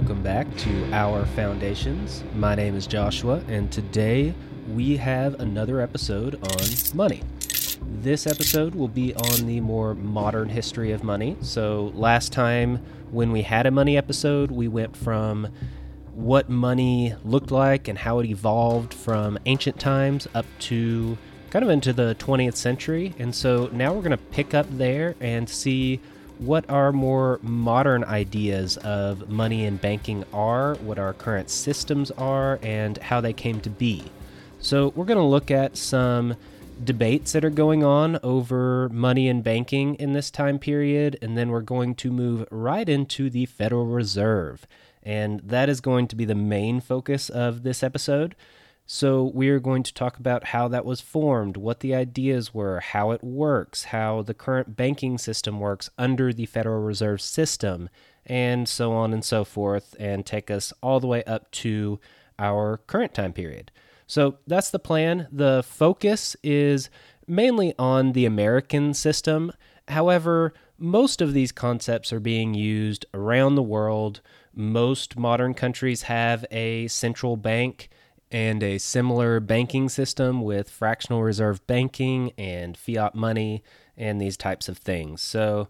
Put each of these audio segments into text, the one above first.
welcome back to Our Foundations. My name is Joshua, and today we have another episode on money. This episode will be on the more modern history of money. So, last time when we had a money episode, we went from what money looked like and how it evolved from ancient times up to kind of into the 20th century. And so now we're going to pick up there and see what our more modern ideas of money and banking are, what our current systems are, and how they came to be. So, we're going to look at some debates that are going on over money and banking in this time period, and then we're going to move right into the Federal Reserve. And that is going to be the main focus of this episode. So, we are going to talk about how that was formed, what the ideas were, how it works, how the current banking system works under the Federal Reserve System, and so on and so forth, and take us all the way up to our current time period. So, that's the plan. The focus is mainly on the American system. However, most of these concepts are being used around the world. Most modern countries have a central bank and a similar banking system with fractional reserve banking and fiat money and these types of things. So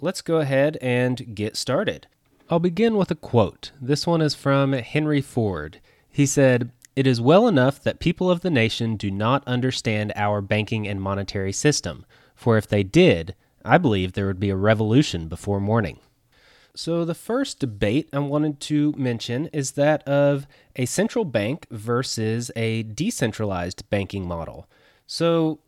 let's go ahead and get started. I'll begin with a quote. This one is from Henry Ford. He said, It is well enough that people of the nation do not understand our banking and monetary system, for if they did, I believe there would be a revolution before morning. So, the first debate I wanted to mention is that of a central bank versus a decentralized banking model. So,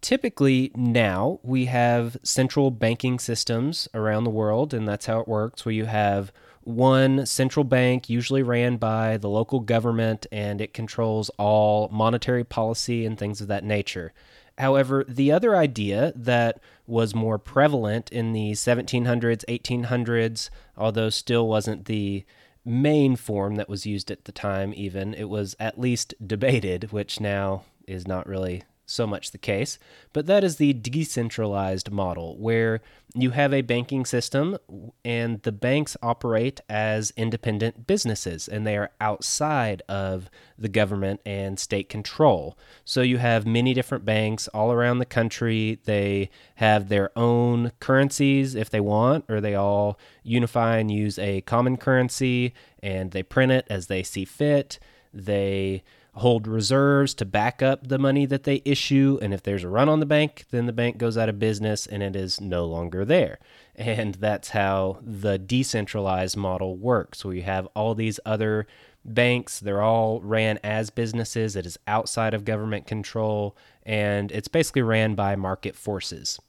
typically now we have central banking systems around the world, and that's how it works, where you have one central bank, usually ran by the local government, and it controls all monetary policy and things of that nature. However, the other idea that was more prevalent in the 1700s, 1800s, although still wasn't the main form that was used at the time, even, it was at least debated, which now is not really so much the case, but that is the decentralized model where you have a banking system and the banks operate as independent businesses and they are outside of the government and state control. So you have many different banks all around the country. They have their own currencies if they want, or they all unify and use a common currency and they print it as they see fit. They hold reserves to back up the money that they issue. And if there's a run on the bank, then the bank goes out of business and it is no longer there. And that's how the decentralized model works, where you have all these other banks. They're all ran as businesses. It is outside of government control, and it's basically ran by market forces.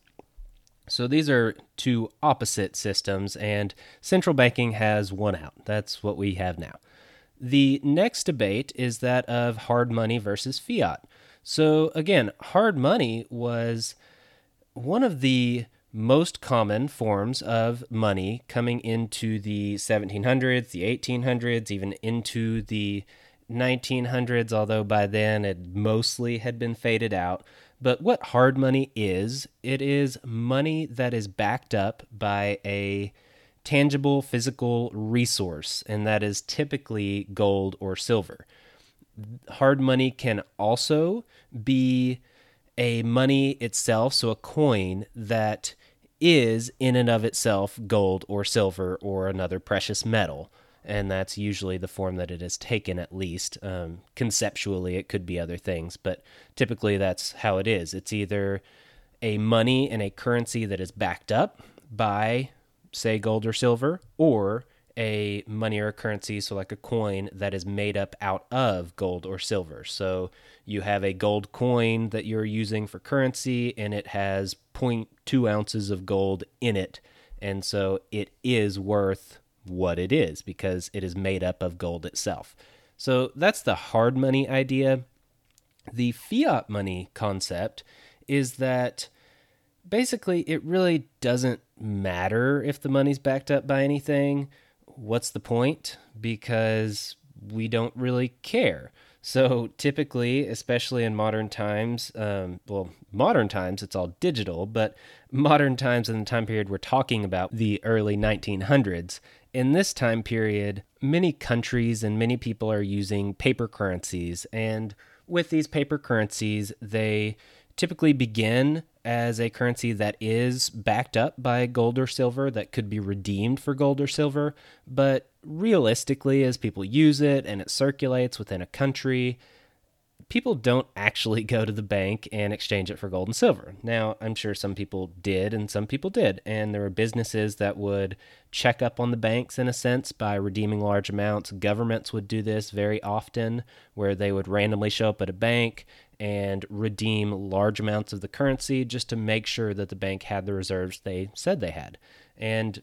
So these are two opposite systems, and central banking has won out. That's what we have now. The next debate is that of hard money versus fiat. So, again, hard money was one of the most common forms of money coming into the 1700s, the 1800s, even into the 1900s, although by then it mostly had been faded out. But what hard money is, it is money that is backed up by a tangible physical resource, and that is typically gold or silver. Hard money can also be a money itself, so a coin that is in and of itself gold or silver or another precious metal. And that's usually the form that it has taken, at least. Um, conceptually, it could be other things, but typically that's how it is. It's either a money and a currency that is backed up by say gold or silver, or a money or a currency, so like a coin that is made up out of gold or silver. So you have a gold coin that you're using for currency, and it has 0.2 ounces of gold in it. And so it is worth what it is because it is made up of gold itself. So that's the hard money idea. The fiat money concept is that basically it really doesn't matter if the money's backed up by anything. What's the point? Because we don't really care. So typically, especially in modern times, um, well, modern times, it's all digital, but modern times in the time period we're talking about, the early 1900s, in this time period, many countries and many people are using paper currencies. And with these paper currencies, they typically begin as a currency that is backed up by gold or silver that could be redeemed for gold or silver. But realistically, as people use it and it circulates within a country, people don't actually go to the bank and exchange it for gold and silver. Now, I'm sure some people did and some people did. And there were businesses that would check up on the banks in a sense by redeeming large amounts. Governments would do this very often, where they would randomly show up at a bank and redeem large amounts of the currency just to make sure that the bank had the reserves they said they had. And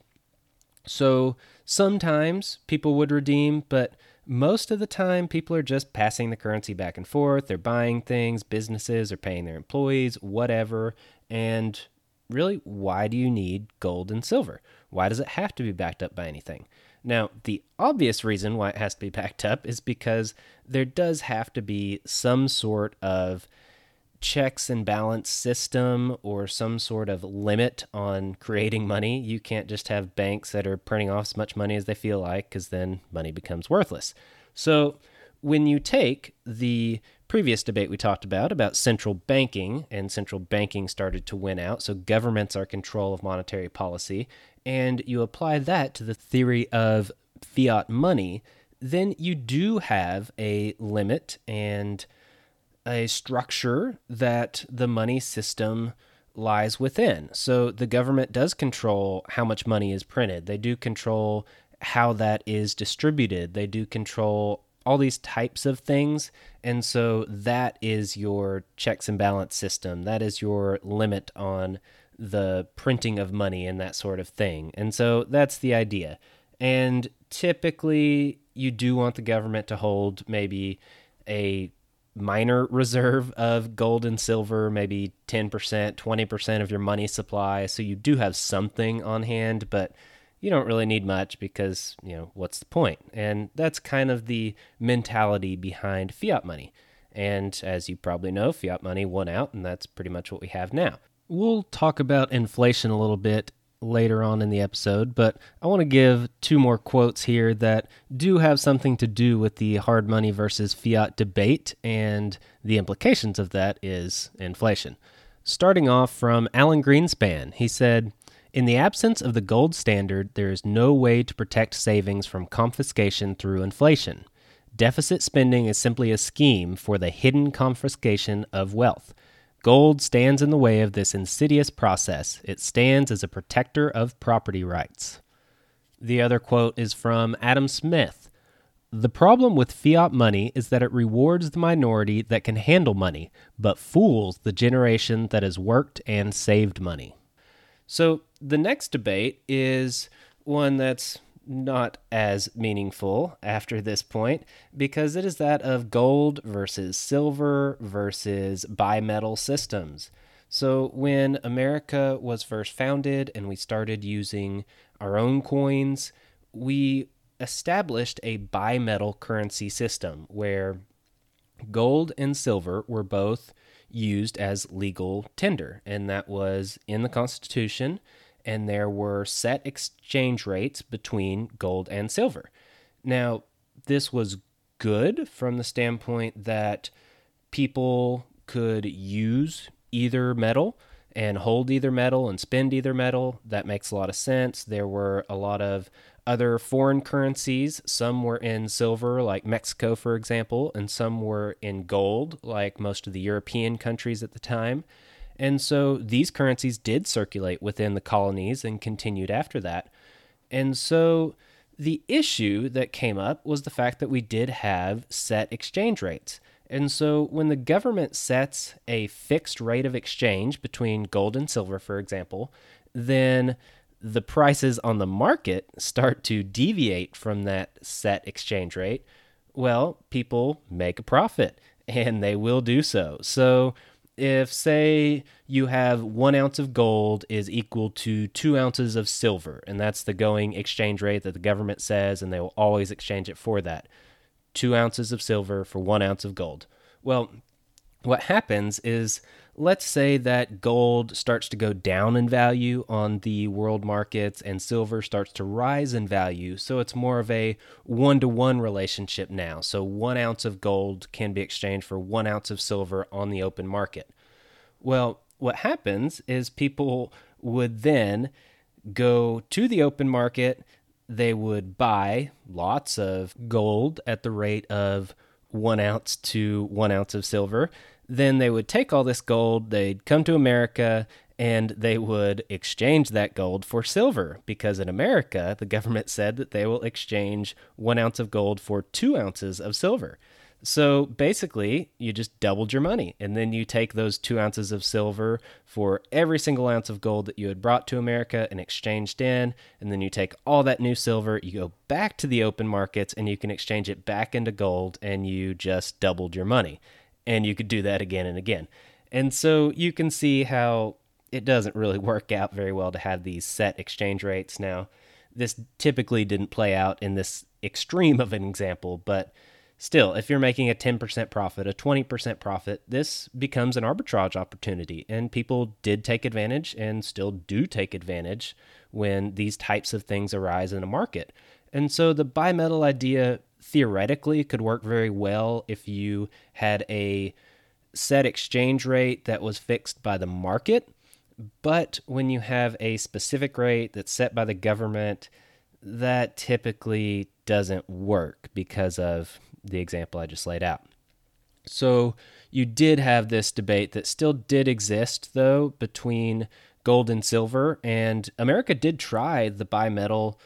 so sometimes people would redeem, but most of the time people are just passing the currency back and forth. They're buying things, businesses are paying their employees, whatever. And really, why do you need gold and silver? Why does it have to be backed up by anything? Now, the obvious reason why it has to be backed up is because there does have to be some sort of checks and balance system or some sort of limit on creating money. You can't just have banks that are printing off as much money as they feel like because then money becomes worthless. So, when you take the previous debate we talked about about central banking and central banking started to win out so governments are control of monetary policy and you apply that to the theory of fiat money then you do have a limit and a structure that the money system lies within. So the government does control how much money is printed. They do control how that is distributed. They do control all these types of things. And so that is your checks and balance system. That is your limit on the printing of money and that sort of thing. And so that's the idea. And typically, you do want the government to hold maybe a minor reserve of gold and silver, maybe 10%, 20% of your money supply. So you do have something on hand, but you don't really need much because, you know, what's the point? And that's kind of the mentality behind fiat money. And as you probably know, fiat money won out, and that's pretty much what we have now. We'll talk about inflation a little bit later on in the episode, but I want to give two more quotes here that do have something to do with the hard money versus fiat debate, and the implications of that is inflation. Starting off from Alan Greenspan, he said, In the absence of the gold standard, there is no way to protect savings from confiscation through inflation. Deficit spending is simply a scheme for the hidden confiscation of wealth. Gold stands in the way of this insidious process. It stands as a protector of property rights. The other quote is from Adam Smith. The problem with fiat money is that it rewards the minority that can handle money, but fools the generation that has worked and saved money. So the next debate is one that's not as meaningful after this point because it is that of gold versus silver versus bimetal systems. So, when America was first founded and we started using our own coins, we established a bimetal currency system where gold and silver were both used as legal tender, and that was in the Constitution and there were set exchange rates between gold and silver. Now, this was good from the standpoint that people could use either metal and hold either metal and spend either metal. That makes a lot of sense. There were a lot of other foreign currencies. Some were in silver, like Mexico, for example, and some were in gold, like most of the European countries at the time. And so these currencies did circulate within the colonies and continued after that. And so the issue that came up was the fact that we did have set exchange rates. And so when the government sets a fixed rate of exchange between gold and silver, for example, then the prices on the market start to deviate from that set exchange rate. Well, people make a profit and they will do so. So if say you have one ounce of gold is equal to two ounces of silver and that's the going exchange rate that the government says and they will always exchange it for that two ounces of silver for one ounce of gold. Well what happens is let's say that gold starts to go down in value on the world markets and silver starts to rise in value. So it's more of a one to one relationship now. So one ounce of gold can be exchanged for one ounce of silver on the open market. Well, what happens is people would then go to the open market, they would buy lots of gold at the rate of one ounce to one ounce of silver then they would take all this gold, they'd come to America, and they would exchange that gold for silver because in America, the government said that they will exchange one ounce of gold for two ounces of silver. So basically, you just doubled your money, and then you take those two ounces of silver for every single ounce of gold that you had brought to America and exchanged in, and then you take all that new silver, you go back to the open markets, and you can exchange it back into gold, and you just doubled your money and you could do that again and again. And so you can see how it doesn't really work out very well to have these set exchange rates. Now, this typically didn't play out in this extreme of an example, but still, if you're making a 10% profit, a 20% profit, this becomes an arbitrage opportunity. And people did take advantage and still do take advantage when these types of things arise in a market. And so the bimetal idea theoretically could work very well if you had a set exchange rate that was fixed by the market. But when you have a specific rate that's set by the government, that typically doesn't work because of the example I just laid out. So you did have this debate that still did exist, though, between gold and silver, and America did try the bimetal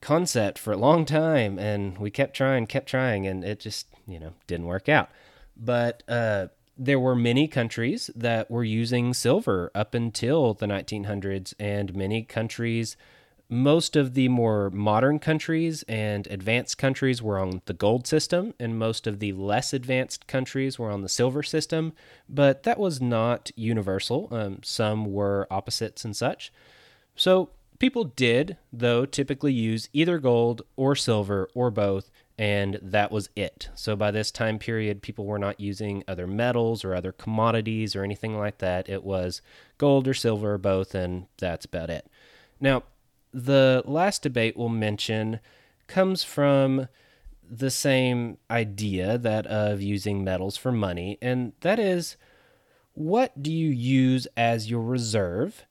concept for a long time and we kept trying kept trying and it just you know didn't work out. But uh, there were many countries that were using silver up until the 1900s and many countries most of the more modern countries and advanced countries were on the gold system and most of the less advanced countries were on the silver system. But that was not universal. Um, some were opposites and such. So People did, though, typically use either gold or silver or both, and that was it. So by this time period, people were not using other metals or other commodities or anything like that. It was gold or silver or both, and that's about it. Now, the last debate we'll mention comes from the same idea that of using metals for money, and that is what do you use as your reserve?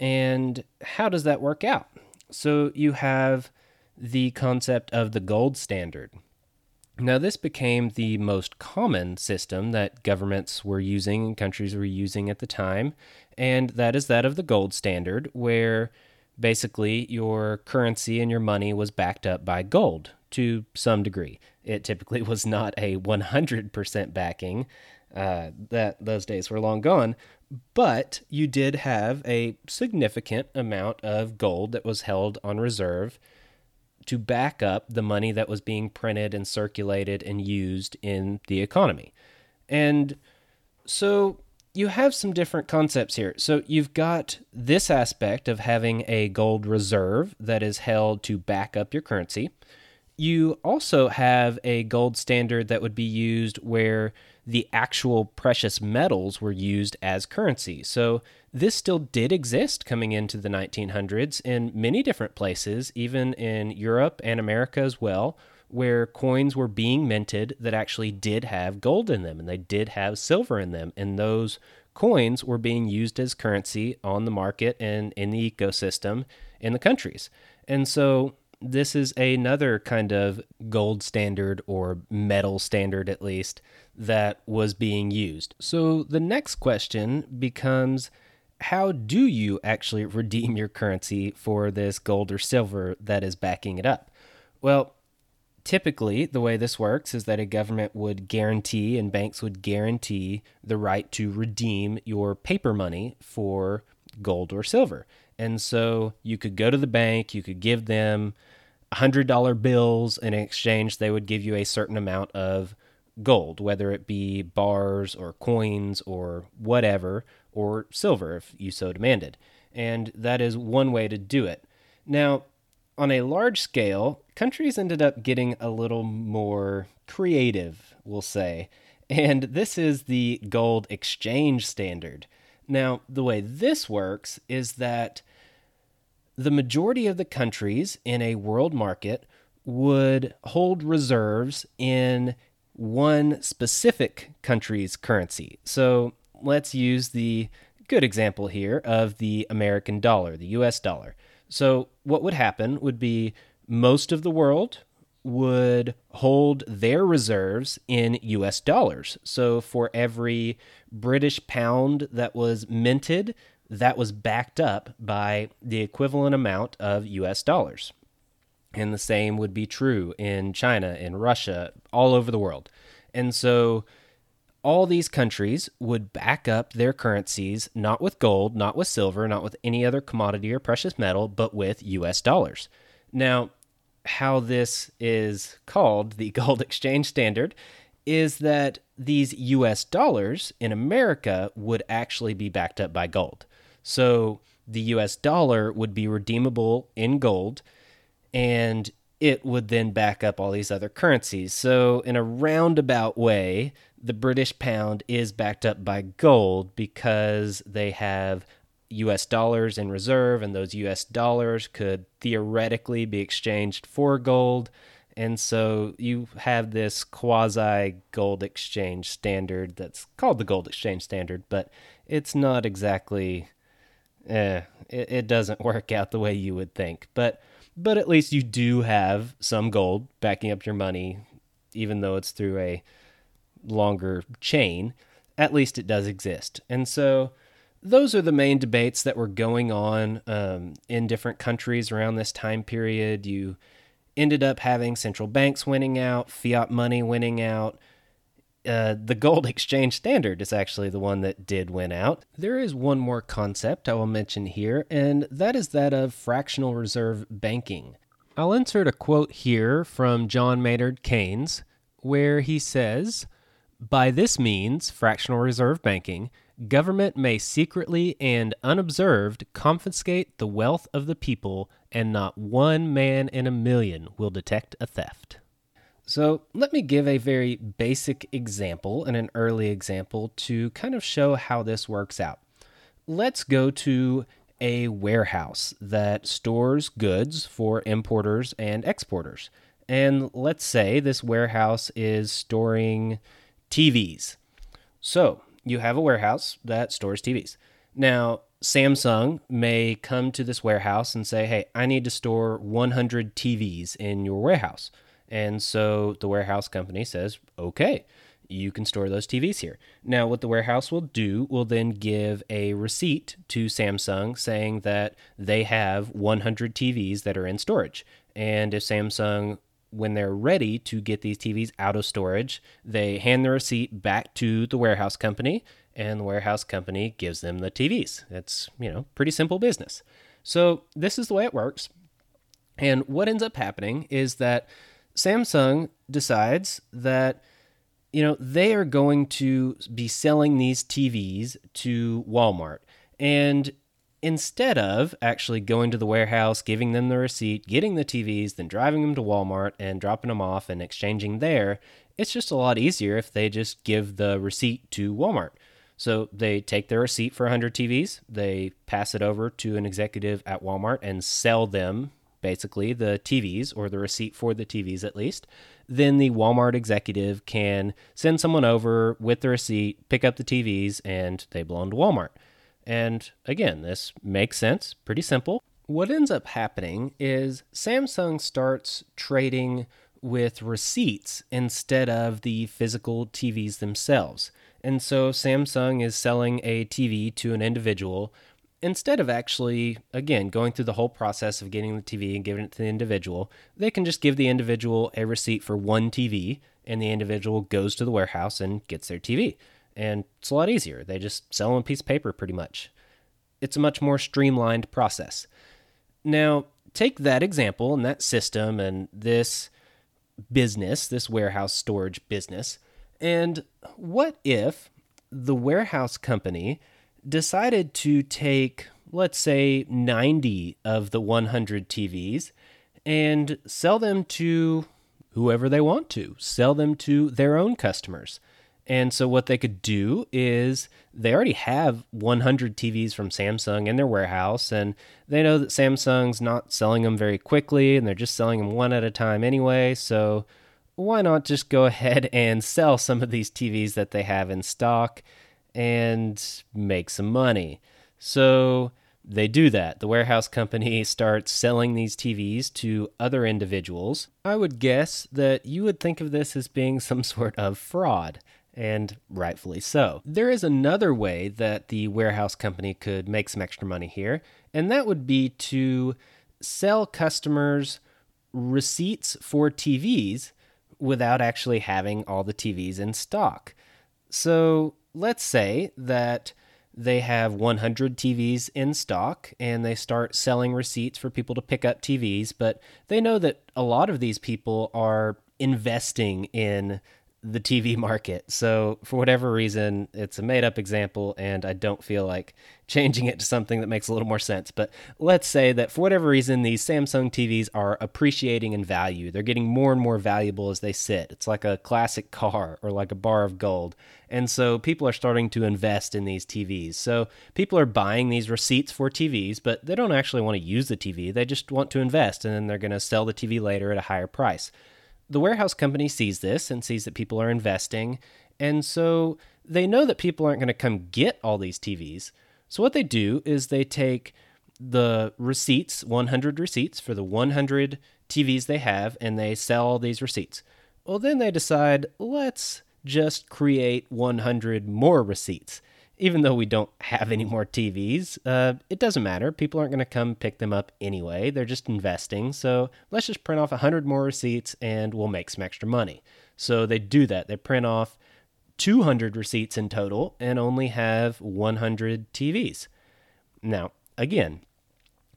And how does that work out? So you have the concept of the gold standard. Now, this became the most common system that governments were using and countries were using at the time, and that is that of the gold standard, where basically your currency and your money was backed up by gold to some degree. It typically was not a 100% backing. Uh, that those days were long gone, but you did have a significant amount of gold that was held on reserve to back up the money that was being printed and circulated and used in the economy. And so you have some different concepts here. So you've got this aspect of having a gold reserve that is held to back up your currency. You also have a gold standard that would be used where the actual precious metals were used as currency. So this still did exist coming into the 1900s in many different places, even in Europe and America as well, where coins were being minted that actually did have gold in them and they did have silver in them. And those coins were being used as currency on the market and in the ecosystem in the countries. And so this is another kind of gold standard or metal standard, at least, that was being used. So the next question becomes how do you actually redeem your currency for this gold or silver that is backing it up? Well, typically, the way this works is that a government would guarantee and banks would guarantee the right to redeem your paper money for gold or silver. And so you could go to the bank, you could give them $100 bills, in exchange, they would give you a certain amount of gold, whether it be bars or coins or whatever, or silver if you so demanded. And that is one way to do it. Now, on a large scale, countries ended up getting a little more creative, we'll say, And this is the gold exchange standard. Now, the way this works is that the majority of the countries in a world market would hold reserves in one specific country's currency. So let's use the good example here of the American dollar, the US dollar. So, what would happen would be most of the world would hold their reserves in US dollars. So for every British pound that was minted, that was backed up by the equivalent amount of US dollars. And the same would be true in China, in Russia, all over the world. And so all these countries would back up their currencies not with gold, not with silver, not with any other commodity or precious metal, but with US dollars. Now, how this is called the gold exchange standard is that these US dollars in America would actually be backed up by gold. So the US dollar would be redeemable in gold and it would then back up all these other currencies. So, in a roundabout way, the British pound is backed up by gold because they have US dollars in reserve, and those US dollars could theoretically be exchanged for gold. And so you have this quasi gold exchange standard that's called the gold exchange standard, but it's not exactly, eh, it, it doesn't work out the way you would think. But, but at least you do have some gold backing up your money, even though it's through a longer chain. At least it does exist. And so, those are the main debates that were going on um, in different countries around this time period. You ended up having central banks winning out, fiat money winning out. Uh, the gold exchange standard is actually the one that did win out. There is one more concept I will mention here, and that is that of fractional reserve banking. I'll insert a quote here from John Maynard Keynes, where he says, By this means, fractional reserve banking, government may secretly and unobserved confiscate the wealth of the people, and not one man in a million will detect a theft. So, let me give a very basic example and an early example to kind of show how this works out. Let's go to a warehouse that stores goods for importers and exporters. And let's say this warehouse is storing TVs. So, you have a warehouse that stores TVs. Now, Samsung may come to this warehouse and say, Hey, I need to store 100 TVs in your warehouse. And so the warehouse company says, Okay, you can store those TVs here. Now, what the warehouse will do will then give a receipt to Samsung saying that they have 100 TVs that are in storage. And if Samsung when they're ready to get these TVs out of storage, they hand the receipt back to the warehouse company, and the warehouse company gives them the TVs. It's, you know, pretty simple business. So, this is the way it works. And what ends up happening is that Samsung decides that you know, they are going to be selling these TVs to Walmart. And instead of actually going to the warehouse, giving them the receipt, getting the TVs, then driving them to Walmart and dropping them off and exchanging there, it's just a lot easier if they just give the receipt to Walmart. So they take their receipt for 100 TVs, they pass it over to an executive at Walmart and sell them basically the TVs or the receipt for the TVs at least. Then the Walmart executive can send someone over with the receipt, pick up the TVs, and they belong to Walmart. And again, this makes sense, pretty simple. What ends up happening is Samsung starts trading with receipts instead of the physical TVs themselves. And so Samsung is selling a TV to an individual instead of actually, again, going through the whole process of getting the TV and giving it to the individual, they can just give the individual a receipt for one TV and the individual goes to the warehouse and gets their TV and it's a lot easier. They just sell them a piece of paper pretty much. It's a much more streamlined process. Now, take that example and that system and this business, this warehouse storage business, and what if the warehouse company decided to take, let's say, 90 of the 100 TVs and sell them to whoever they want to, sell them to their own customers? And so what they could do is they already have 100 TVs from Samsung in their warehouse and they know that Samsung's not selling them very quickly and they're just selling them one at a time anyway. So why not just go ahead and sell some of these TVs that they have in stock and make some money? So they do that. The warehouse company starts selling these TVs to other individuals. I would guess that you would think of this as being some sort of fraud and rightfully so. There is another way that the warehouse company could make some extra money here, and that would be to sell customers receipts for TVs without actually having all the TVs in stock. So let's say that they have 100 TVs in stock and they start selling receipts for people to pick up TVs, but they know that a lot of these people are investing in the TV market. So, for whatever reason, it's a made up example, and I don't feel like changing it to something that makes a little more sense. But let's say that for whatever reason, these Samsung TVs are appreciating in value. They're getting more and more valuable as they sit. It's like a classic car or like a bar of gold. And so, people are starting to invest in these TVs. So, people are buying these receipts for TVs, but they don't actually want to use the TV. They just want to invest, and then they're going to sell the TV later at a higher price the warehouse company sees this and sees that people are investing. And so they know that people aren't going to come get all these TVs. So what they do is they take the receipts, 100 receipts for the 100 TVs they have, and they sell these receipts. Well, then they decide, let's just create 100 more receipts even though we don't have any more TVs, uh, it doesn't matter. People aren't going to come pick them up anyway. They're just investing. So let's just print off 100 more receipts and we'll make some extra money. So they do that. They print off 200 receipts in total and only have 100 TVs. Now, again,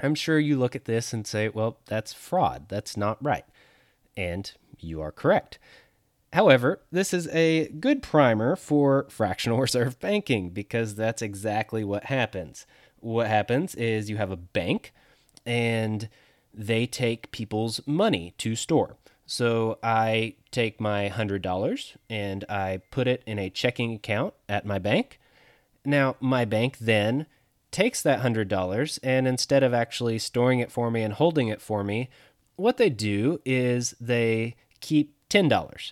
I'm sure you look at this and say, well, that's fraud. That's not right. And you are correct. However, this is a good primer for fractional reserve banking because that's exactly what happens. What happens is you have a bank and they take people's money to store. So I take my $100 and I put it in a checking account at my bank. Now, my bank then takes that $100 and instead of actually storing it for me and holding it for me, what they do is they keep $10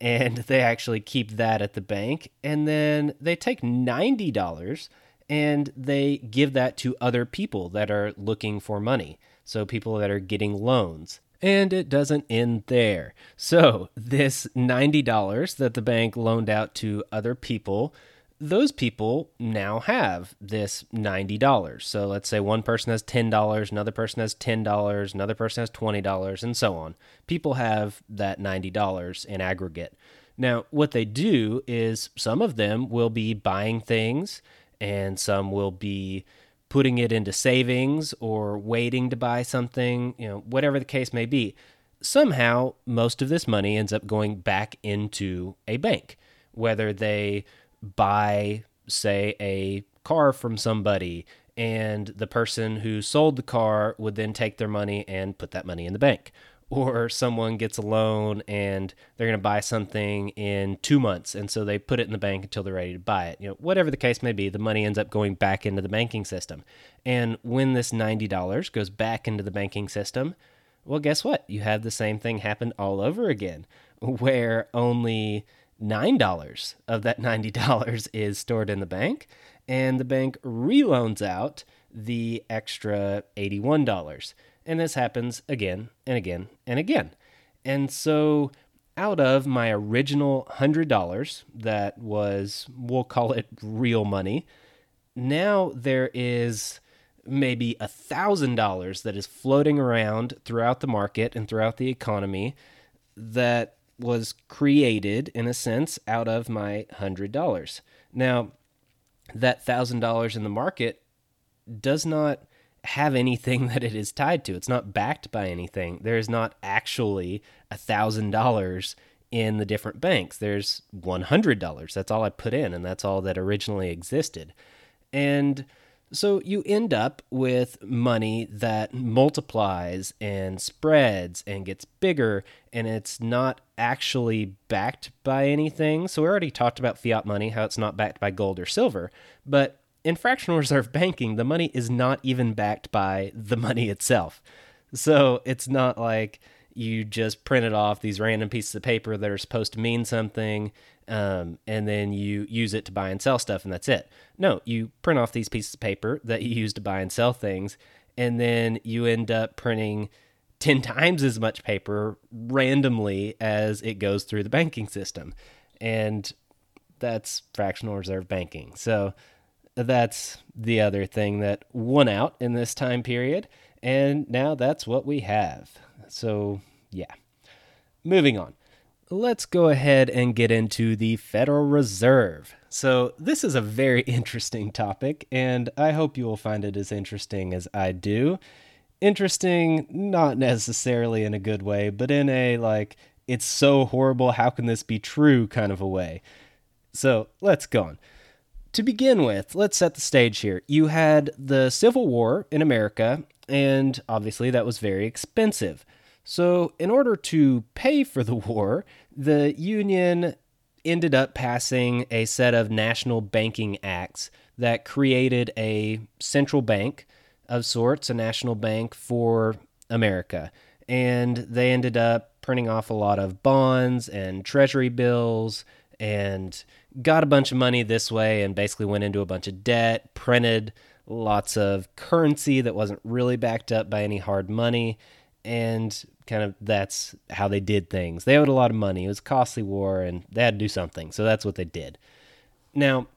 and they actually keep that at the bank. And then they take $90 and they give that to other people that are looking for money. So, people that are getting loans. And it doesn't end there. So, this $90 that the bank loaned out to other people those people now have this $90. So let's say one person has $10, another person has $10, another person has $20, and so on. People have that $90 in aggregate. Now, what they do is some of them will be buying things, and some will be putting it into savings or waiting to buy something, you know, whatever the case may be. Somehow, most of this money ends up going back into a bank, whether they buy, say, a car from somebody, and the person who sold the car would then take their money and put that money in the bank. Or someone gets a loan and they're going to buy something in two months, and so they put it in the bank until they're ready to buy it. You know, whatever the case may be, the money ends up going back into the banking system. And when this ninety dollars goes back into the banking system, well, guess what? You have the same thing happen all over again, where only $9 of that $90 is stored in the bank, and the bank reloans out the extra $81. And this happens again and again and again. And so, out of my original $100 that was, we'll call it real money, now there is maybe a $1,000 that is floating around throughout the market and throughout the economy that was created in a sense out of my $100. Now, that $1,000 in the market does not have anything that it is tied to. It's not backed by anything. There is not actually a $1,000 in the different banks. There's $100. That's all I put in, and that's all that originally existed. And So you end up with money that multiplies and spreads and gets bigger, and it's not actually backed by anything. So we already talked about fiat money, how it's not backed by gold or silver. But in fractional reserve banking, the money is not even backed by the money itself. So it's not like you just printed off these random pieces of paper that are supposed to mean something um, and then you use it to buy and sell stuff and that's it no you print off these pieces of paper that you use to buy and sell things and then you end up printing 10 times as much paper randomly as it goes through the banking system and that's fractional reserve banking so that's the other thing that won out in this time period and now that's what we have so, yeah. Moving on. Let's go ahead and get into the Federal Reserve. So, this is a very interesting topic, and I hope you will find it as interesting as I do. Interesting, not necessarily in a good way, but in a like, it's so horrible, how can this be true kind of a way. So, let's go on. To begin with, let's set the stage here. You had the Civil War in America, and obviously that was very expensive. So, in order to pay for the war, the Union ended up passing a set of national banking acts that created a central bank of sorts, a national bank for America. And they ended up printing off a lot of bonds and treasury bills and got a bunch of money this way and basically went into a bunch of debt, printed lots of currency that wasn't really backed up by any hard money and kind of that's how they did things. They owed a lot of money. It was a costly war, and they had to do something. So that's what they did. Now,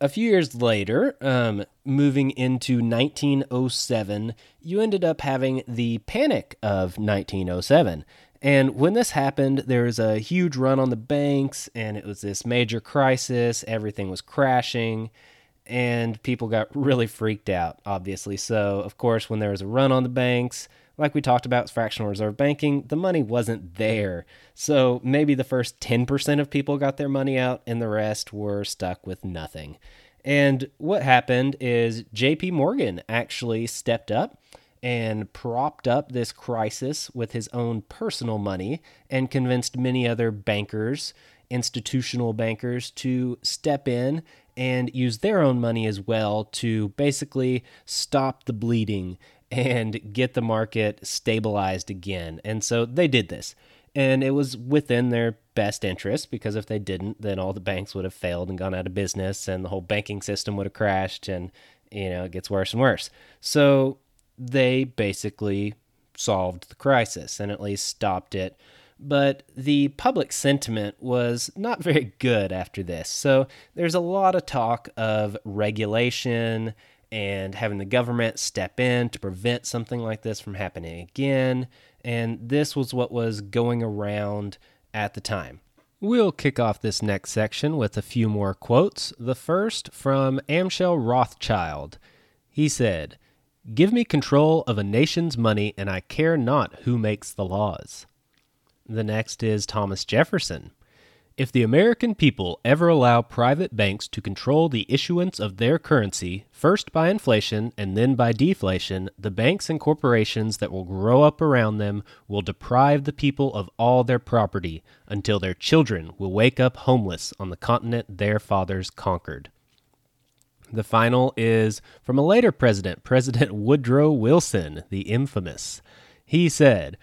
a few years later, um, moving into 1907, you ended up having the Panic of 1907. And when this happened, there was a huge run on the banks, and it was this major crisis. Everything was crashing, and people got really freaked out, obviously. So, of course, when there was a run on the banks, like we talked about fractional reserve banking, the money wasn't there. So maybe the first 10% of people got their money out and the rest were stuck with nothing. And what happened is JP Morgan actually stepped up and propped up this crisis with his own personal money and convinced many other bankers, institutional bankers, to step in and use their own money as well to basically stop the bleeding and get the market stabilized again. And so they did this. And it was within their best interest because if they didn't, then all the banks would have failed and gone out of business and the whole banking system would have crashed and, you know, it gets worse and worse. So they basically solved the crisis and at least stopped it. But the public sentiment was not very good after this. So there's a lot of talk of regulation and having the government step in to prevent something like this from happening again. And this was what was going around at the time. We'll kick off this next section with a few more quotes. The first from Amschel Rothschild. He said, Give me control of a nation's money, and I care not who makes the laws. The next is Thomas Jefferson. If the American people ever allow private banks to control the issuance of their currency, first by inflation and then by deflation, the banks and corporations that will grow up around them will deprive the people of all their property until their children will wake up homeless on the continent their fathers conquered. The final is from a later president, President Woodrow Wilson, the infamous. He said,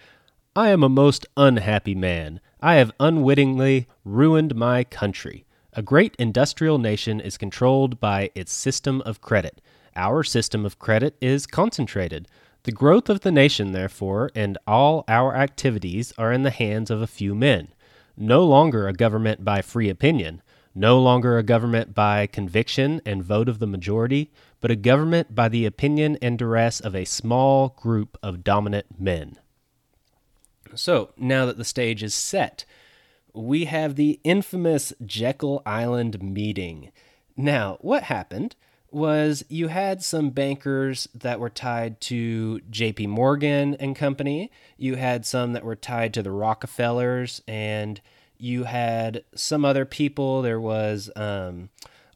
I am a most unhappy man. I have unwittingly ruined my country. A great industrial nation is controlled by its system of credit. Our system of credit is concentrated. The growth of the nation, therefore, and all our activities are in the hands of a few men. No longer a government by free opinion, no longer a government by conviction and vote of the majority, but a government by the opinion and duress of a small group of dominant men. So now that the stage is set, we have the infamous Jekyll Island meeting. Now, what happened was you had some bankers that were tied to JP Morgan and company, you had some that were tied to the Rockefellers, and you had some other people. There was um,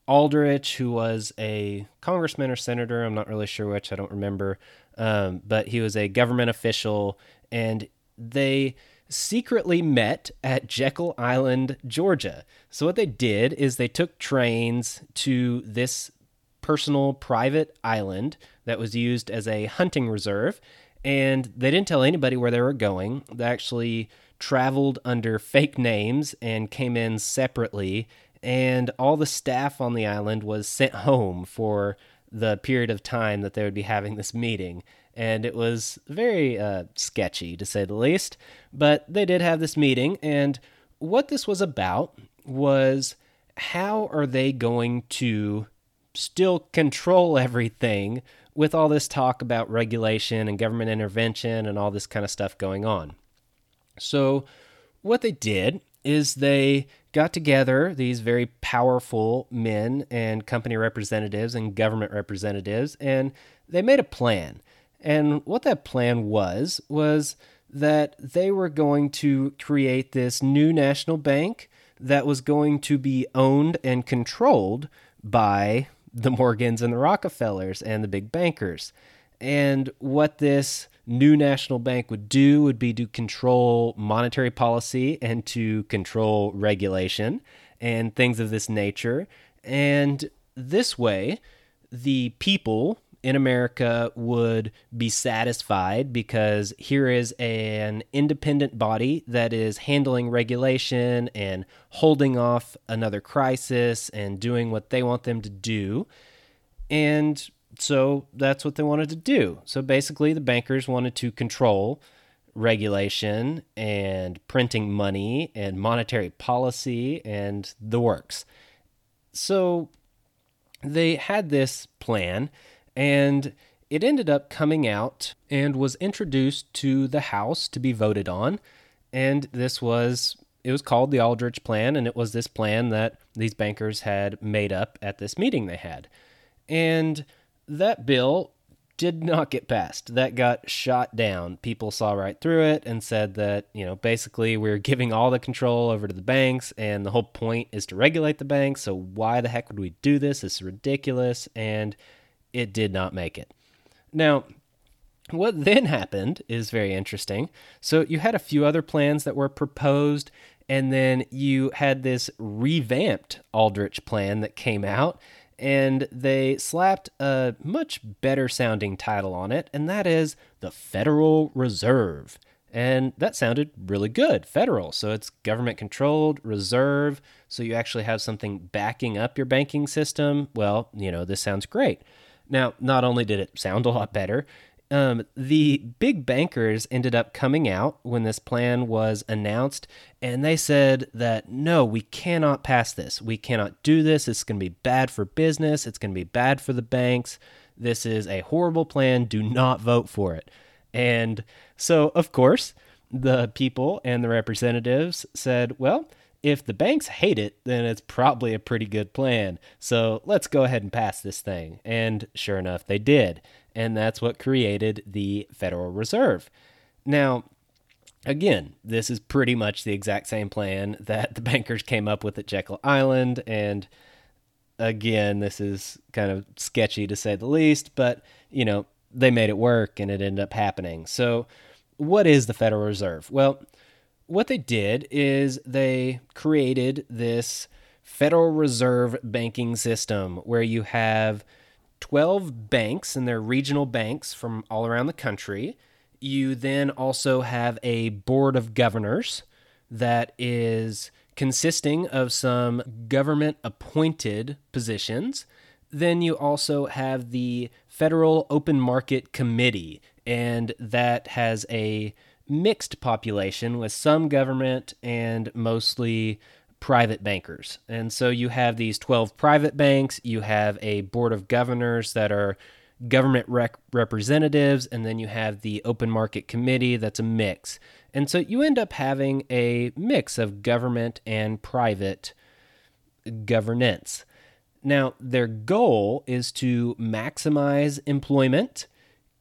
Aldrich, who was a congressman or senator, I'm not really sure which, I don't remember, um, but he was a government official, and they secretly met at Jekyll Island, Georgia. So, what they did is they took trains to this personal private island that was used as a hunting reserve, and they didn't tell anybody where they were going. They actually traveled under fake names and came in separately, and all the staff on the island was sent home for the period of time that they would be having this meeting and it was very uh, sketchy to say the least. But they did have this meeting, and what this was about was how are they going to still control everything with all this talk about regulation and government intervention and all this kind of stuff going on. So, what they did is they got together these very powerful men and company representatives and government representatives, and they made a plan. And what that plan was, was that they were going to create this new national bank that was going to be owned and controlled by the Morgans and the Rockefellers and the big bankers. And what this new national bank would do would be to control monetary policy and to control regulation and things of this nature. And this way, the people in America would be satisfied because here is an independent body that is handling regulation and holding off another crisis and doing what they want them to do. And so that's what they wanted to do. So basically, the bankers wanted to control regulation and printing money and monetary policy and the works. So they had this plan and it ended up coming out and was introduced to the House to be voted on. And this was, it was called the Aldrich Plan, and it was this plan that these bankers had made up at this meeting they had. And that bill did not get passed. That got shot down. People saw right through it and said that, you know, basically we're giving all the control over to the banks and the whole point is to regulate the banks. So why the heck would we do this? This is ridiculous. And it did not make it. Now, what then happened is very interesting. So you had a few other plans that were proposed, and then you had this revamped Aldrich plan that came out, and they slapped a much better sounding title on it, and that is the Federal Reserve. And that sounded really good, federal. So it's government controlled, reserve. So you actually have something backing up your banking system. Well, you know, this sounds great. Now, not only did it sound a lot better, um, the big bankers ended up coming out when this plan was announced, and they said that no, we cannot pass this. We cannot do this. It's going to be bad for business. It's going to be bad for the banks. This is a horrible plan. Do not vote for it. And so, of course, the people and the representatives said, well, if the banks hate it, then it's probably a pretty good plan. So let's go ahead and pass this thing. And sure enough, they did. And that's what created the Federal Reserve. Now, again, this is pretty much the exact same plan that the bankers came up with at Jekyll Island. And again, this is kind of sketchy to say the least, but, you know, they made it work and it ended up happening. So, what is the Federal Reserve? Well, what they did is they created this Federal Reserve banking system where you have 12 banks and their regional banks from all around the country. You then also have a board of governors that is consisting of some government appointed positions. Then you also have the Federal Open Market Committee, and that has a mixed population with some government and mostly private bankers. And so you have these 12 private banks, you have a board of governors that are government rec- representatives, and then you have the open market committee that's a mix. And so you end up having a mix of government and private governance. Now, their goal is to maximize employment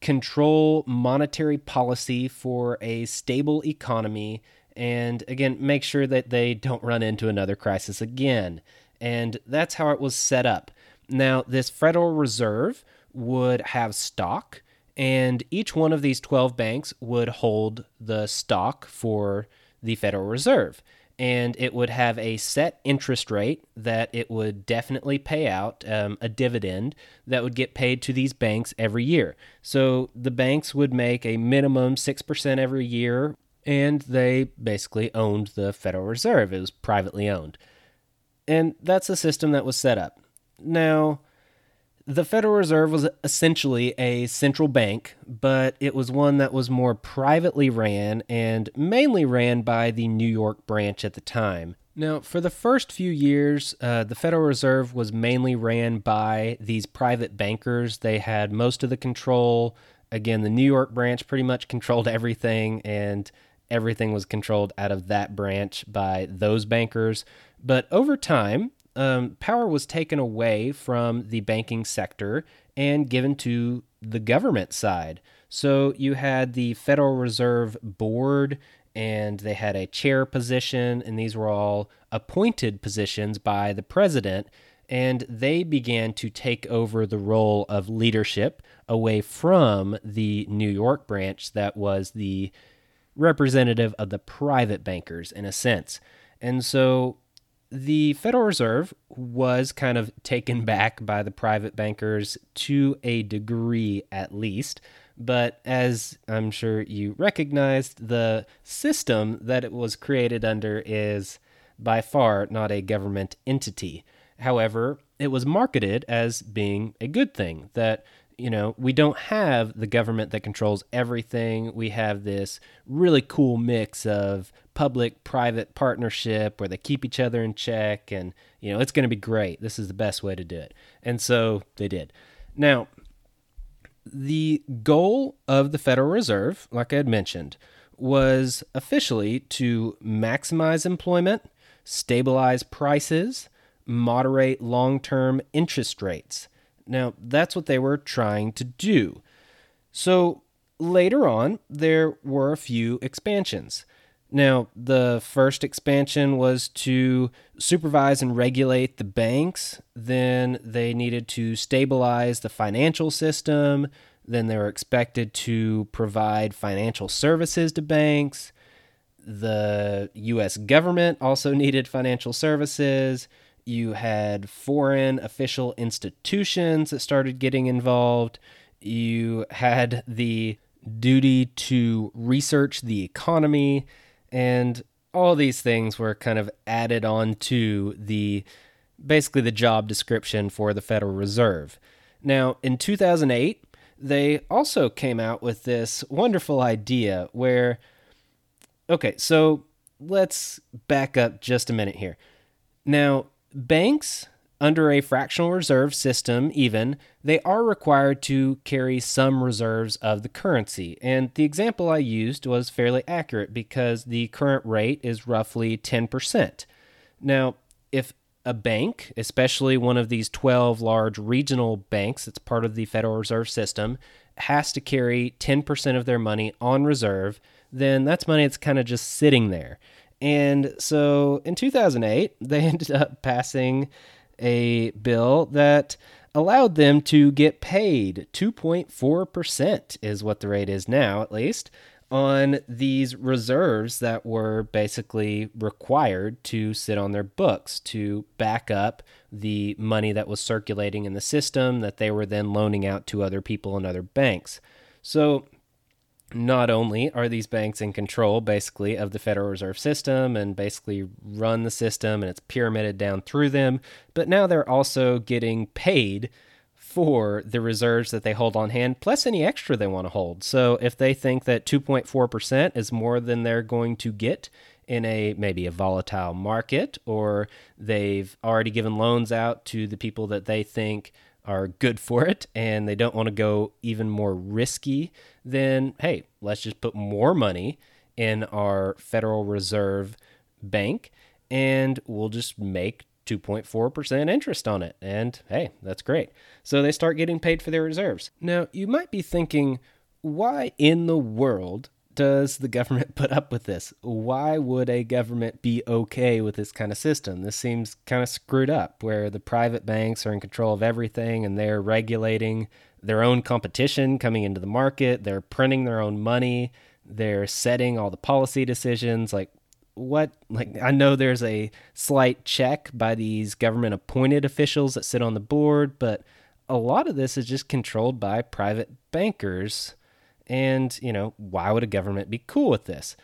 control monetary policy for a stable economy, and again, make sure that they don't run into another crisis again. And that's how it was set up. Now, this Federal Reserve would have stock, and each one of these 12 banks would hold the stock for the Federal Reserve. And it would have a set interest rate that it would definitely pay out, um, a dividend that would get paid to these banks every year. So the banks would make a minimum 6% every year, and they basically owned the Federal Reserve. It was privately owned. And that's the system that was set up. Now, the Federal Reserve was essentially a central bank, but it was one that was more privately ran and mainly ran by the New York branch at the time. Now, for the first few years, uh, the Federal Reserve was mainly ran by these private bankers. They had most of the control. Again, the New York branch pretty much controlled everything, and everything was controlled out of that branch by those bankers. But over time, um, power was taken away from the banking sector and given to the government side. So you had the Federal Reserve Board, and they had a chair position, and these were all appointed positions by the president. And they began to take over the role of leadership away from the New York branch that was the representative of the private bankers in a sense. And so the Federal Reserve was kind of taken back by the private bankers to a degree at least. But as I'm sure you recognized, the system that it was created under is by far not a government entity. However, it was marketed as being a good thing that you know, we don't have the government that controls everything. We have this really cool mix of public private partnership where they keep each other in check and, you know, it's going to be great. This is the best way to do it. And so they did. Now, the goal of the Federal Reserve, like I had mentioned, was officially to maximize employment, stabilize prices, moderate long term interest rates. Now, that's what they were trying to do. So later on, there were a few expansions. Now, the first expansion was to supervise and regulate the banks. Then they needed to stabilize the financial system. Then they were expected to provide financial services to banks. The US government also needed financial services you had foreign official institutions that started getting involved. You had the duty to research the economy, and all these things were kind of added on to the basically the job description for the Federal Reserve. Now, in 2008, they also came out with this wonderful idea where, okay, so let's back up just a minute here. Now, Banks, under a fractional reserve system, even, they are required to carry some reserves of the currency. And the example I used was fairly accurate because the current rate is roughly 10%. Now, if a bank, especially one of these 12 large regional banks that's part of the Federal Reserve System, has to carry 10% of their money on reserve, then that's money that's kind of just sitting there. And so in 2008, they ended up passing a bill that allowed them to get paid 2.4%, is what the rate is now, at least, on these reserves that were basically required to sit on their books to back up the money that was circulating in the system that they were then loaning out to other people and other banks. So not only are these banks in control basically of the Federal Reserve System and basically run the system and it's pyramided down through them, but now they're also getting paid for the reserves that they hold on hand plus any extra they want to hold. So if they think that 2.4% is more than they're going to get in a maybe a volatile market or they've already given loans out to the people that they think are good for it and they don't want to go even more risky, then hey, let's just put more money in our Federal Reserve Bank and we'll just make 2.4% interest on it. And hey, that's great. So they start getting paid for their reserves. Now, you might be thinking, why in the world does the government put up with this? Why would a government be okay with this kind of system? This seems kind of screwed up where the private banks are in control of everything and they're regulating their own competition coming into the market. They're printing their own money. They're setting all the policy decisions. Like, what? Like, I know there's a slight check by these government appointed officials that sit on the board, but a lot of this is just controlled by private bankers and, you know, why would a government be cool with this?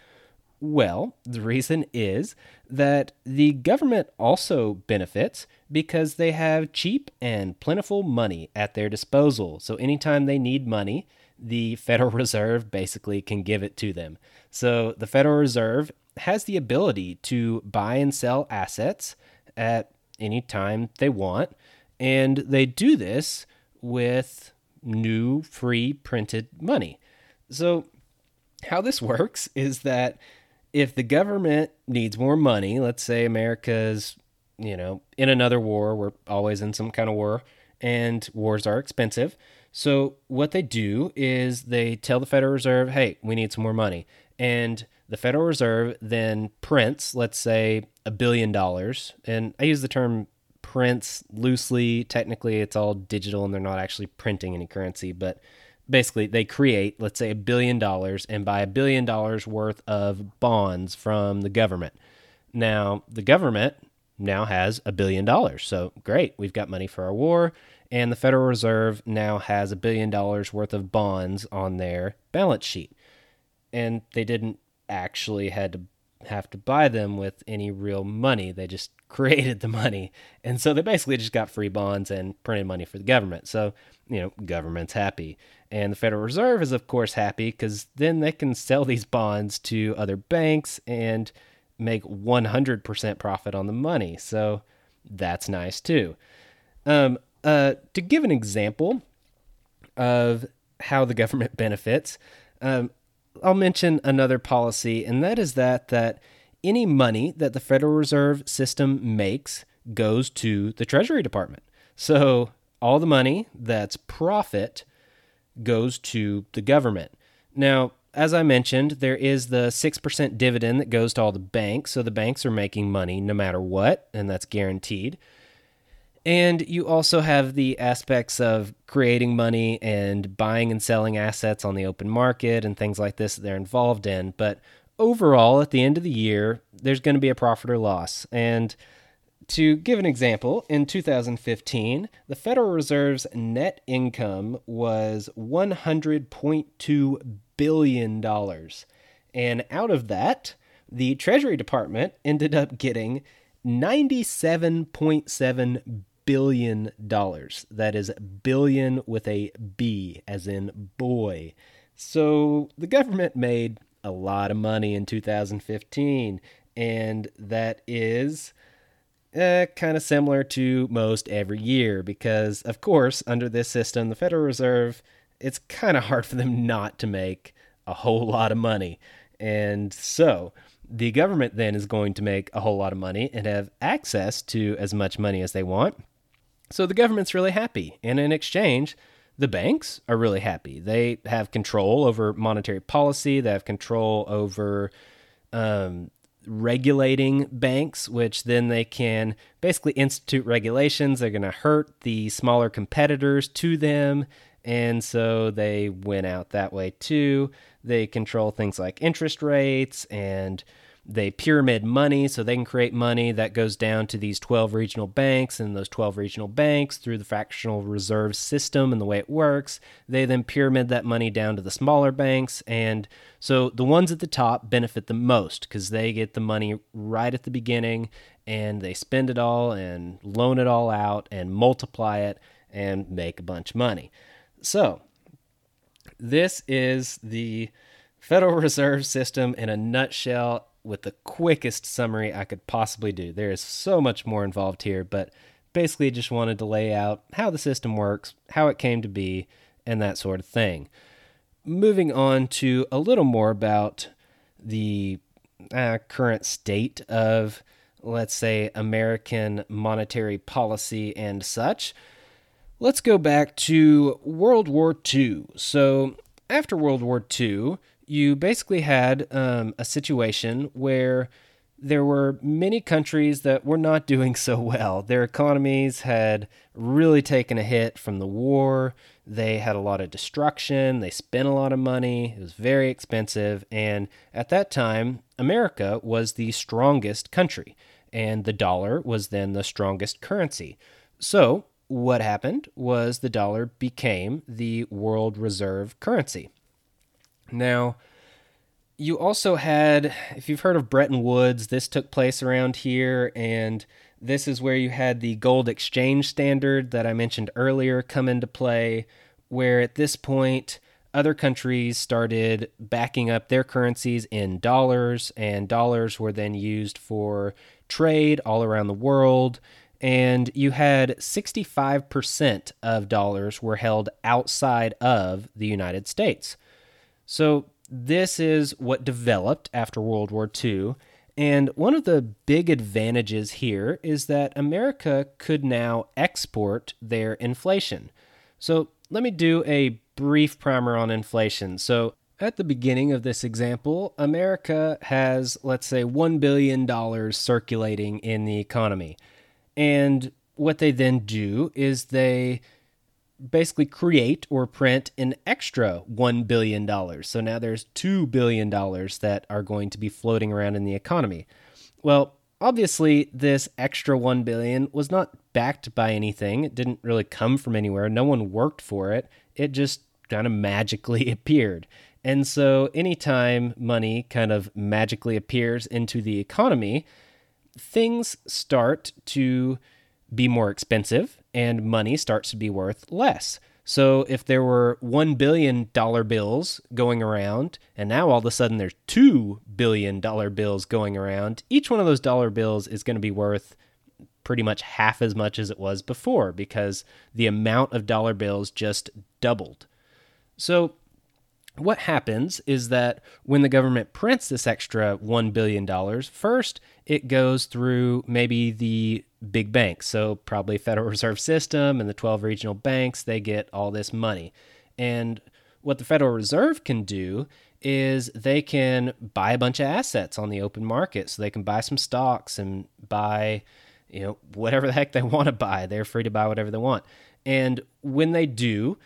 Well, the reason is that the government also benefits because they have cheap and plentiful money at their disposal. So anytime they need money, the Federal Reserve basically can give it to them. So the Federal Reserve has the ability to buy and sell assets at any time they want, and they do this with new free printed money. So, how this works is that if the government needs more money, let's say America's, you know, in another war, we're always in some kind of war, and wars are expensive. So, what they do is they tell the Federal Reserve, hey, we need some more money. And the Federal Reserve then prints, let's say, a billion dollars. And I use the term prints loosely. Technically, it's all digital and they're not actually printing any currency, but basically they create, let's say, a billion dollars and buy a billion dollars worth of bonds from the government. Now, the government now has a billion dollars. So great, we've got money for our war. And the Federal Reserve now has a billion dollars worth of bonds on their balance sheet. And they didn't actually had to have to buy them with any real money. They just created the money. And so they basically just got free bonds and printed money for the government. So, you know, government's happy. And the Federal Reserve is, of course, happy because then they can sell these bonds to other banks and make 100% profit on the money. So that's nice too. Um, uh, to give an example of how the government benefits, um, I'll mention another policy, and that is that that any money that the Federal Reserve System makes goes to the Treasury Department. So all the money that's profit goes to the government. Now, as I mentioned, there is the 6% dividend that goes to all the banks. So the banks are making money no matter what, and that's guaranteed. And you also have the aspects of creating money and buying and selling assets on the open market and things like this that they're involved in. But overall, at the end of the year, there's going to be a profit or loss. And to give an example, in 2015, the Federal Reserve's net income was $100.2 billion. And out of that, the Treasury Department ended up getting $97.7 billion. That is billion with a B, as in boy. So the government made a lot of money in 2015, and that is uh, kind of similar to most every year because, of course, under this system, the Federal Reserve, it's kind of hard for them not to make a whole lot of money. And so the government then is going to make a whole lot of money and have access to as much money as they want. So the government's really happy. And in exchange, the banks are really happy. They have control over monetary policy, they have control over um, regulating banks, which then they can basically institute regulations. They're going to hurt the smaller competitors to them. And so they win out that way too. They control things like interest rates and they pyramid money so they can create money that goes down to these 12 regional banks and those 12 regional banks through the fractional reserve system and the way it works they then pyramid that money down to the smaller banks and so the ones at the top benefit the most because they get the money right at the beginning and they spend it all and loan it all out and multiply it and make a bunch of money. So this is the Federal Reserve System in a nutshell with the quickest summary I could possibly do. There is so much more involved here, but basically just wanted to lay out how the system works, how it came to be, and that sort of thing. Moving on to a little more about the uh, current state of, let's say, American monetary policy and such. Let's go back to World War II. So, after World War II, you basically had um, a situation where there were many countries that were not doing so well. Their economies had really taken a hit from the war. They had a lot of destruction. They spent a lot of money. It was very expensive. And at that time, America was the strongest country, and the dollar was then the strongest currency. So, what happened was the dollar became the world reserve currency. Now, you also had, if you've heard of Bretton Woods, this took place around here, and this is where you had the gold exchange standard that I mentioned earlier come into play, where at this point, other countries started backing up their currencies in dollars, and dollars were then used for trade all around the world. And you had 65% of dollars were held outside of the United States. So, this is what developed after World War II. And one of the big advantages here is that America could now export their inflation. So, let me do a brief primer on inflation. So, at the beginning of this example, America has, let's say, $1 billion circulating in the economy. And what they then do is they basically create or print an extra $1 billion. So now there's $2 billion that are going to be floating around in the economy. Well, obviously this extra 1 billion was not backed by anything. It didn't really come from anywhere. No one worked for it. It just kind of magically appeared. And so anytime money kind of magically appears into the economy, things start to be more expensive and money starts to be worth less. So if there were $1 billion bills going around, and now all of a sudden there's $2 billion bills going around, each one of those dollar bills is going to be worth pretty much half as much as it was before because the amount of dollar bills just doubled. So what happens is that when the government prints this extra $1 billion, first it goes through maybe the big banks. So, probably Federal Reserve System and the 12 regional banks, they get all this money. And what the Federal Reserve can do is they can buy a bunch of assets on the open market. So, they can buy some stocks and buy, you know, whatever the heck they want to buy. They're free to buy whatever they want. And when they do,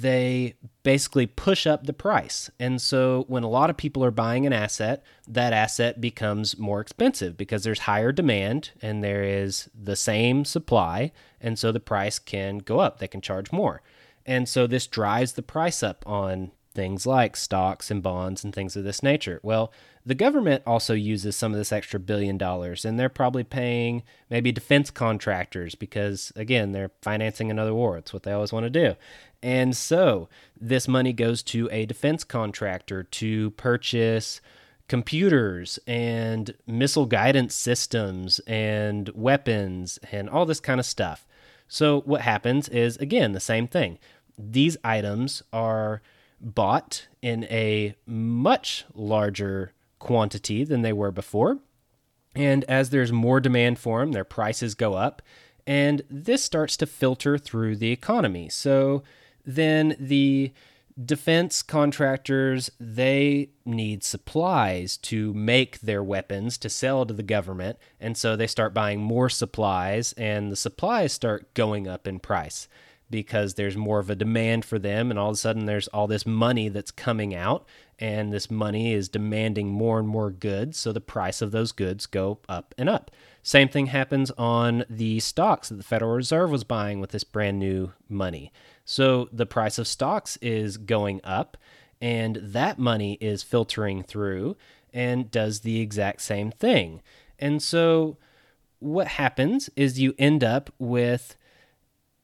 they basically push up the price. And so when a lot of people are buying an asset, that asset becomes more expensive because there's higher demand and there is the same supply. And so the price can go up, they can charge more. And so this drives the price up on things like stocks and bonds and things of this nature. Well, the government also uses some of this extra billion dollars, and they're probably paying maybe defense contractors because, again, they're financing another war. It's what they always want to do. And so this money goes to a defense contractor to purchase computers and missile guidance systems and weapons and all this kind of stuff. So what happens is, again, the same thing. These items are bought in a much larger quantity than they were before. And as there's more demand for them, their prices go up. And this starts to filter through the economy. So then the defense contractors they need supplies to make their weapons to sell to the government. And so they start buying more supplies and the supplies start going up in price because there's more of a demand for them. And all of a sudden there's all this money that's coming out and this money is demanding more and more goods. So the price of those goods go up and up. Same thing happens on the stocks that the federal reserve was buying with this brand new money so the price of stocks is going up and that money is filtering through and does the exact same thing and so what happens is you end up with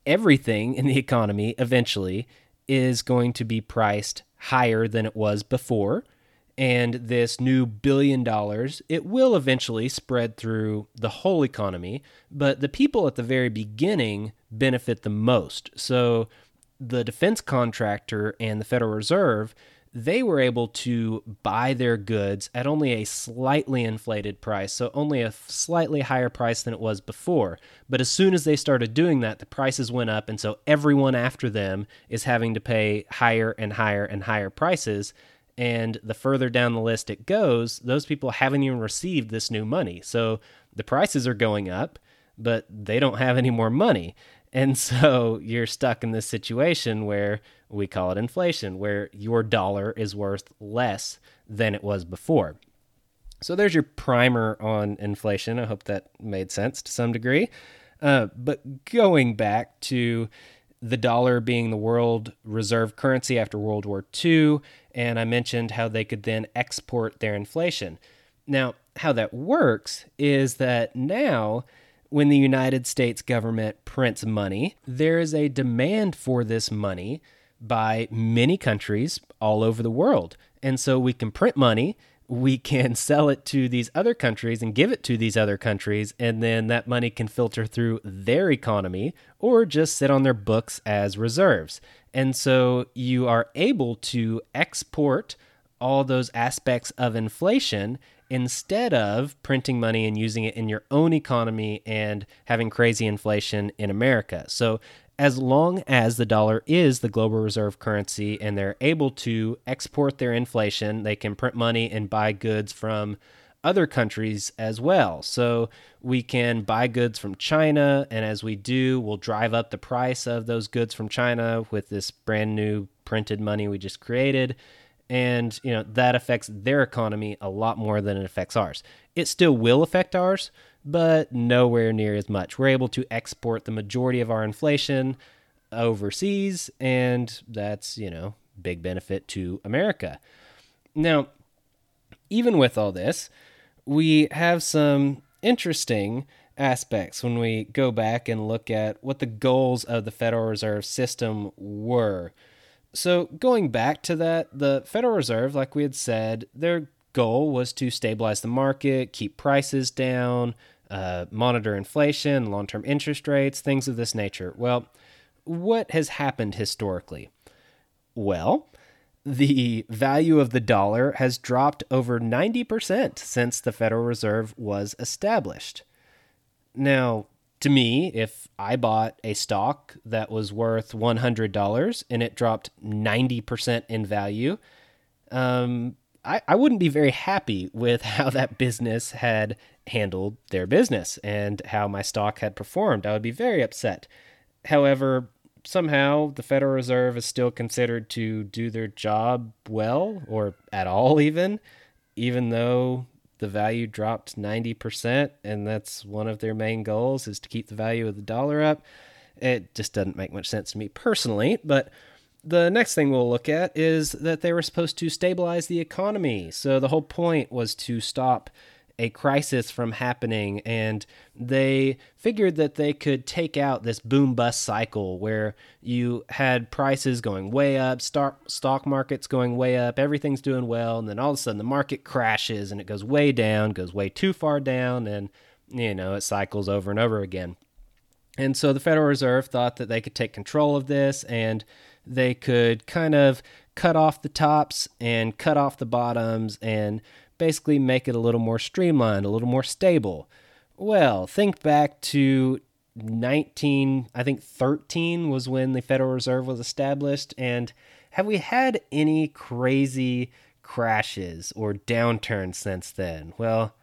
everything in the economy eventually is going to be priced higher than it was before. And this new billion dollars, it will eventually spread through the whole economy, but the people at the very beginning benefit the most. So the defense contractor and the Federal Reserve they were able to buy their goods at only a slightly inflated price, so only a slightly higher price than it was before. But as soon as they started doing that, the prices went up, and so everyone after them is having to pay higher and higher and higher prices. And the further down the list it goes, those people haven't even received this new money. So the prices are going up, but they don't have any more money. And so you're stuck in this situation where we call it inflation, where your dollar is worth less than it was before. So there's your primer on inflation. I hope that made sense to some degree. Uh, but going back to the dollar being the world reserve currency after World War II, and I mentioned how they could then export their inflation. Now, how that works is that now, when the United States government prints money, there is a demand for this money by many countries all over the world. And so we can print money we can sell it to these other countries and give it to these other countries, and then that money can filter through their economy or just sit on their books as reserves. And so you are able to export all those aspects of inflation instead of printing money and using it in your own economy and having crazy inflation in America. So as long as the dollar is the global reserve currency and they're able to export their inflation, they can print money and buy goods from other countries as well. So we can buy goods from China, and as we do, we'll drive up the price of those goods from China with this brand new printed money we just created. And you know that affects their economy a lot more than it affects ours. It still will affect ours, but nowhere near as much. We're able to export the majority of our inflation overseas, and that's, you know, big benefit to America. Now, even with all this, we have some interesting aspects when we go back and look at what the goals of the Federal Reserve System were. So, going back to that, the Federal Reserve, like we had said, their goal was to stabilize the market, keep prices down, uh, monitor inflation, long term interest rates, things of this nature. Well, what has happened historically? Well, the value of the dollar has dropped over 90% since the Federal Reserve was established. Now, to me, if I bought a stock that was worth $100 and it dropped 90% in value, um, I, I wouldn't be very happy with how that business had handled their business and how my stock had performed. I would be very upset. However, somehow the Federal Reserve is still considered to do their job well or at all, even, even though the value dropped 90%, and that's one of their main goals is to keep the value of the dollar up. It just doesn't make much sense to me personally, but the next thing we'll look at is that they were supposed to stabilize the economy. So the whole point was to stop a crisis from happening and they figured that they could take out this boom bust cycle where you had prices going way up stock stock markets going way up everything's doing well and then all of a sudden the market crashes and it goes way down goes way too far down and you know it cycles over and over again. And so the federal reserve thought that they could take control of this and they could kind of cut off the tops and cut off the bottoms and basically make it a little more streamlined, a little more stable. Well, think back to 19, I think 13 was when the Federal Reserve was established. And have we had any crazy crashes or downturns since then? Well,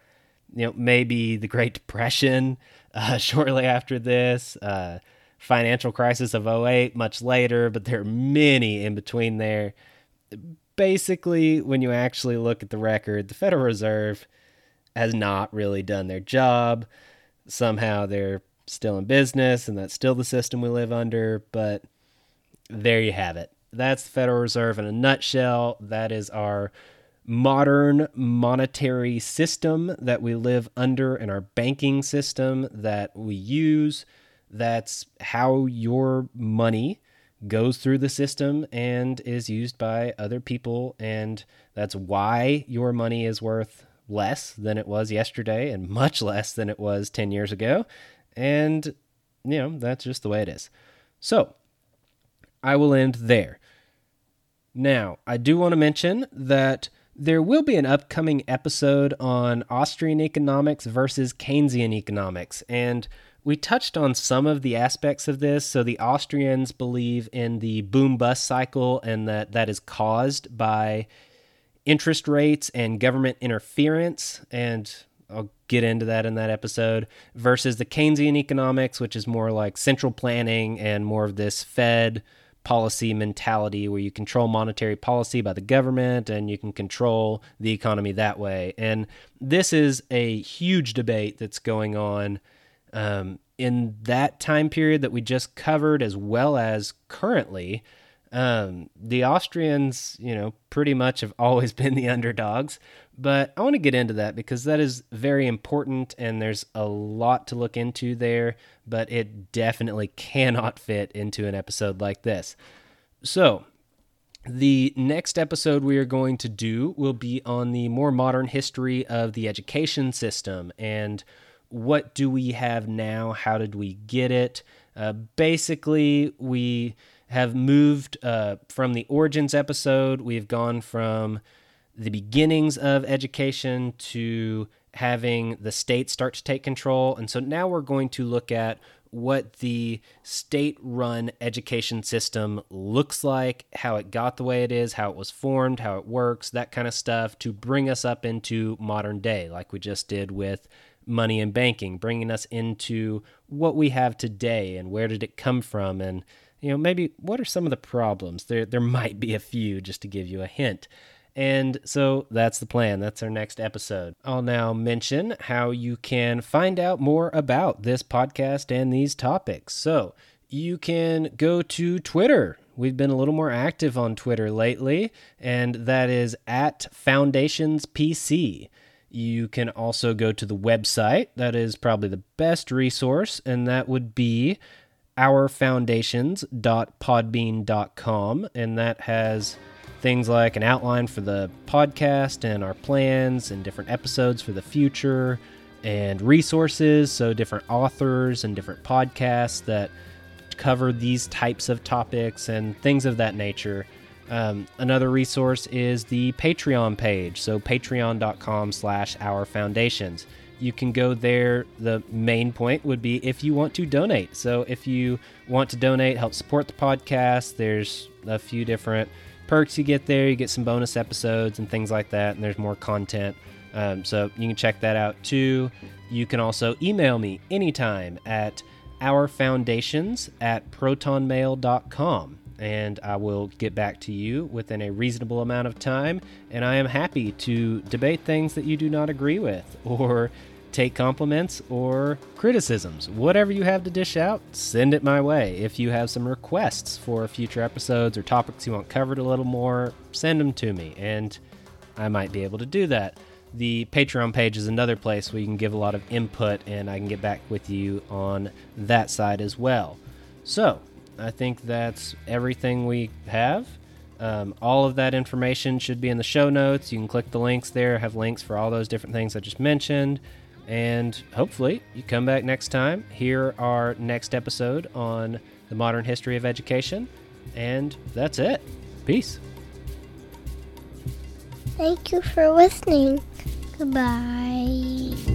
you know, maybe the Great Depression uh, shortly after this. Uh, financial crisis of 08 much later, but there are many in between there. Basically, when you actually look at the record, the Federal Reserve has not really done their job. Somehow they're still in business, and that's still the system we live under, but there you have it. That's the Federal Reserve in a nutshell. That is our modern monetary system that we live under and our banking system that we use that's how your money goes through the system and is used by other people. And that's why your money is worth less than it was yesterday and much less than it was 10 years ago. And, you know, that's just the way it is. So I will end there. Now, I do want to mention that there will be an upcoming episode on Austrian economics versus Keynesian economics. And we touched on some of the aspects of this. So the Austrians believe in the boom bust cycle and that that is caused by interest rates and government interference, and I'll get into that in that episode, versus the Keynesian economics, which is more like central planning and more of this Fed policy mentality where you control monetary policy by the government and you can control the economy that way. And this is a huge debate that's going on um, in that time period that we just covered, as well as currently. Um, the Austrians, you know, pretty much have always been the underdogs, but I want to get into that because that is very important and there's a lot to look into there, but it definitely cannot fit into an episode like this. So, the next episode we are going to do will be on the more modern history of the education system and what do we have now? How did we get it? Uh, basically, we have moved uh, from the origins episode. We've gone from the beginnings of education to having the state start to take control. And so now we're going to look at what the state run education system looks like, how it got the way it is, how it was formed, how it works, that kind of stuff to bring us up into modern day, like we just did with money and banking, bringing us into what we have today and where did it come from and you know maybe what are some of the problems there there might be a few just to give you a hint and so that's the plan. That's our next episode. I'll now mention how you can find out more about this podcast and these topics. So you can go to Twitter. We've been a little more active on Twitter lately, and that is at Foundations PC. You can also go to the website. That is probably the best resource, and that would be ourfoundations.podbean.com. And that has things like an outline for the podcast and our plans and different episodes for the future and resources. So, different authors and different podcasts that cover these types of topics and things of that nature. Um, another resource is the Patreon page. So, patreon.com slash our foundations. You can go there. The main point would be if you want to donate. So, if you want to donate, help support the podcast, there's a few different perks you get there. You get some bonus episodes and things like that, and there's more content. Um, so you can check that out too. You can also email me anytime at ourfoundations at protonmail.com and I will get back to you within a reasonable amount of time. And I am happy to debate things that you do not agree with or take compliments or criticisms. Whatever you have to dish out, send it my way. If you have some requests for future episodes or topics you want covered a little more, send them to me, and I might be able to do that. The Patreon page is another place where you can give a lot of input, and I can get back with you on that side as well. So, I think that's everything we have. Um, all of that information should be in the show notes. You can click the links there, have links for all those different things I just mentioned. And hopefully, you come back next time, hear our next episode on the modern history of education. And that's it. Peace. Thank you for listening. Goodbye.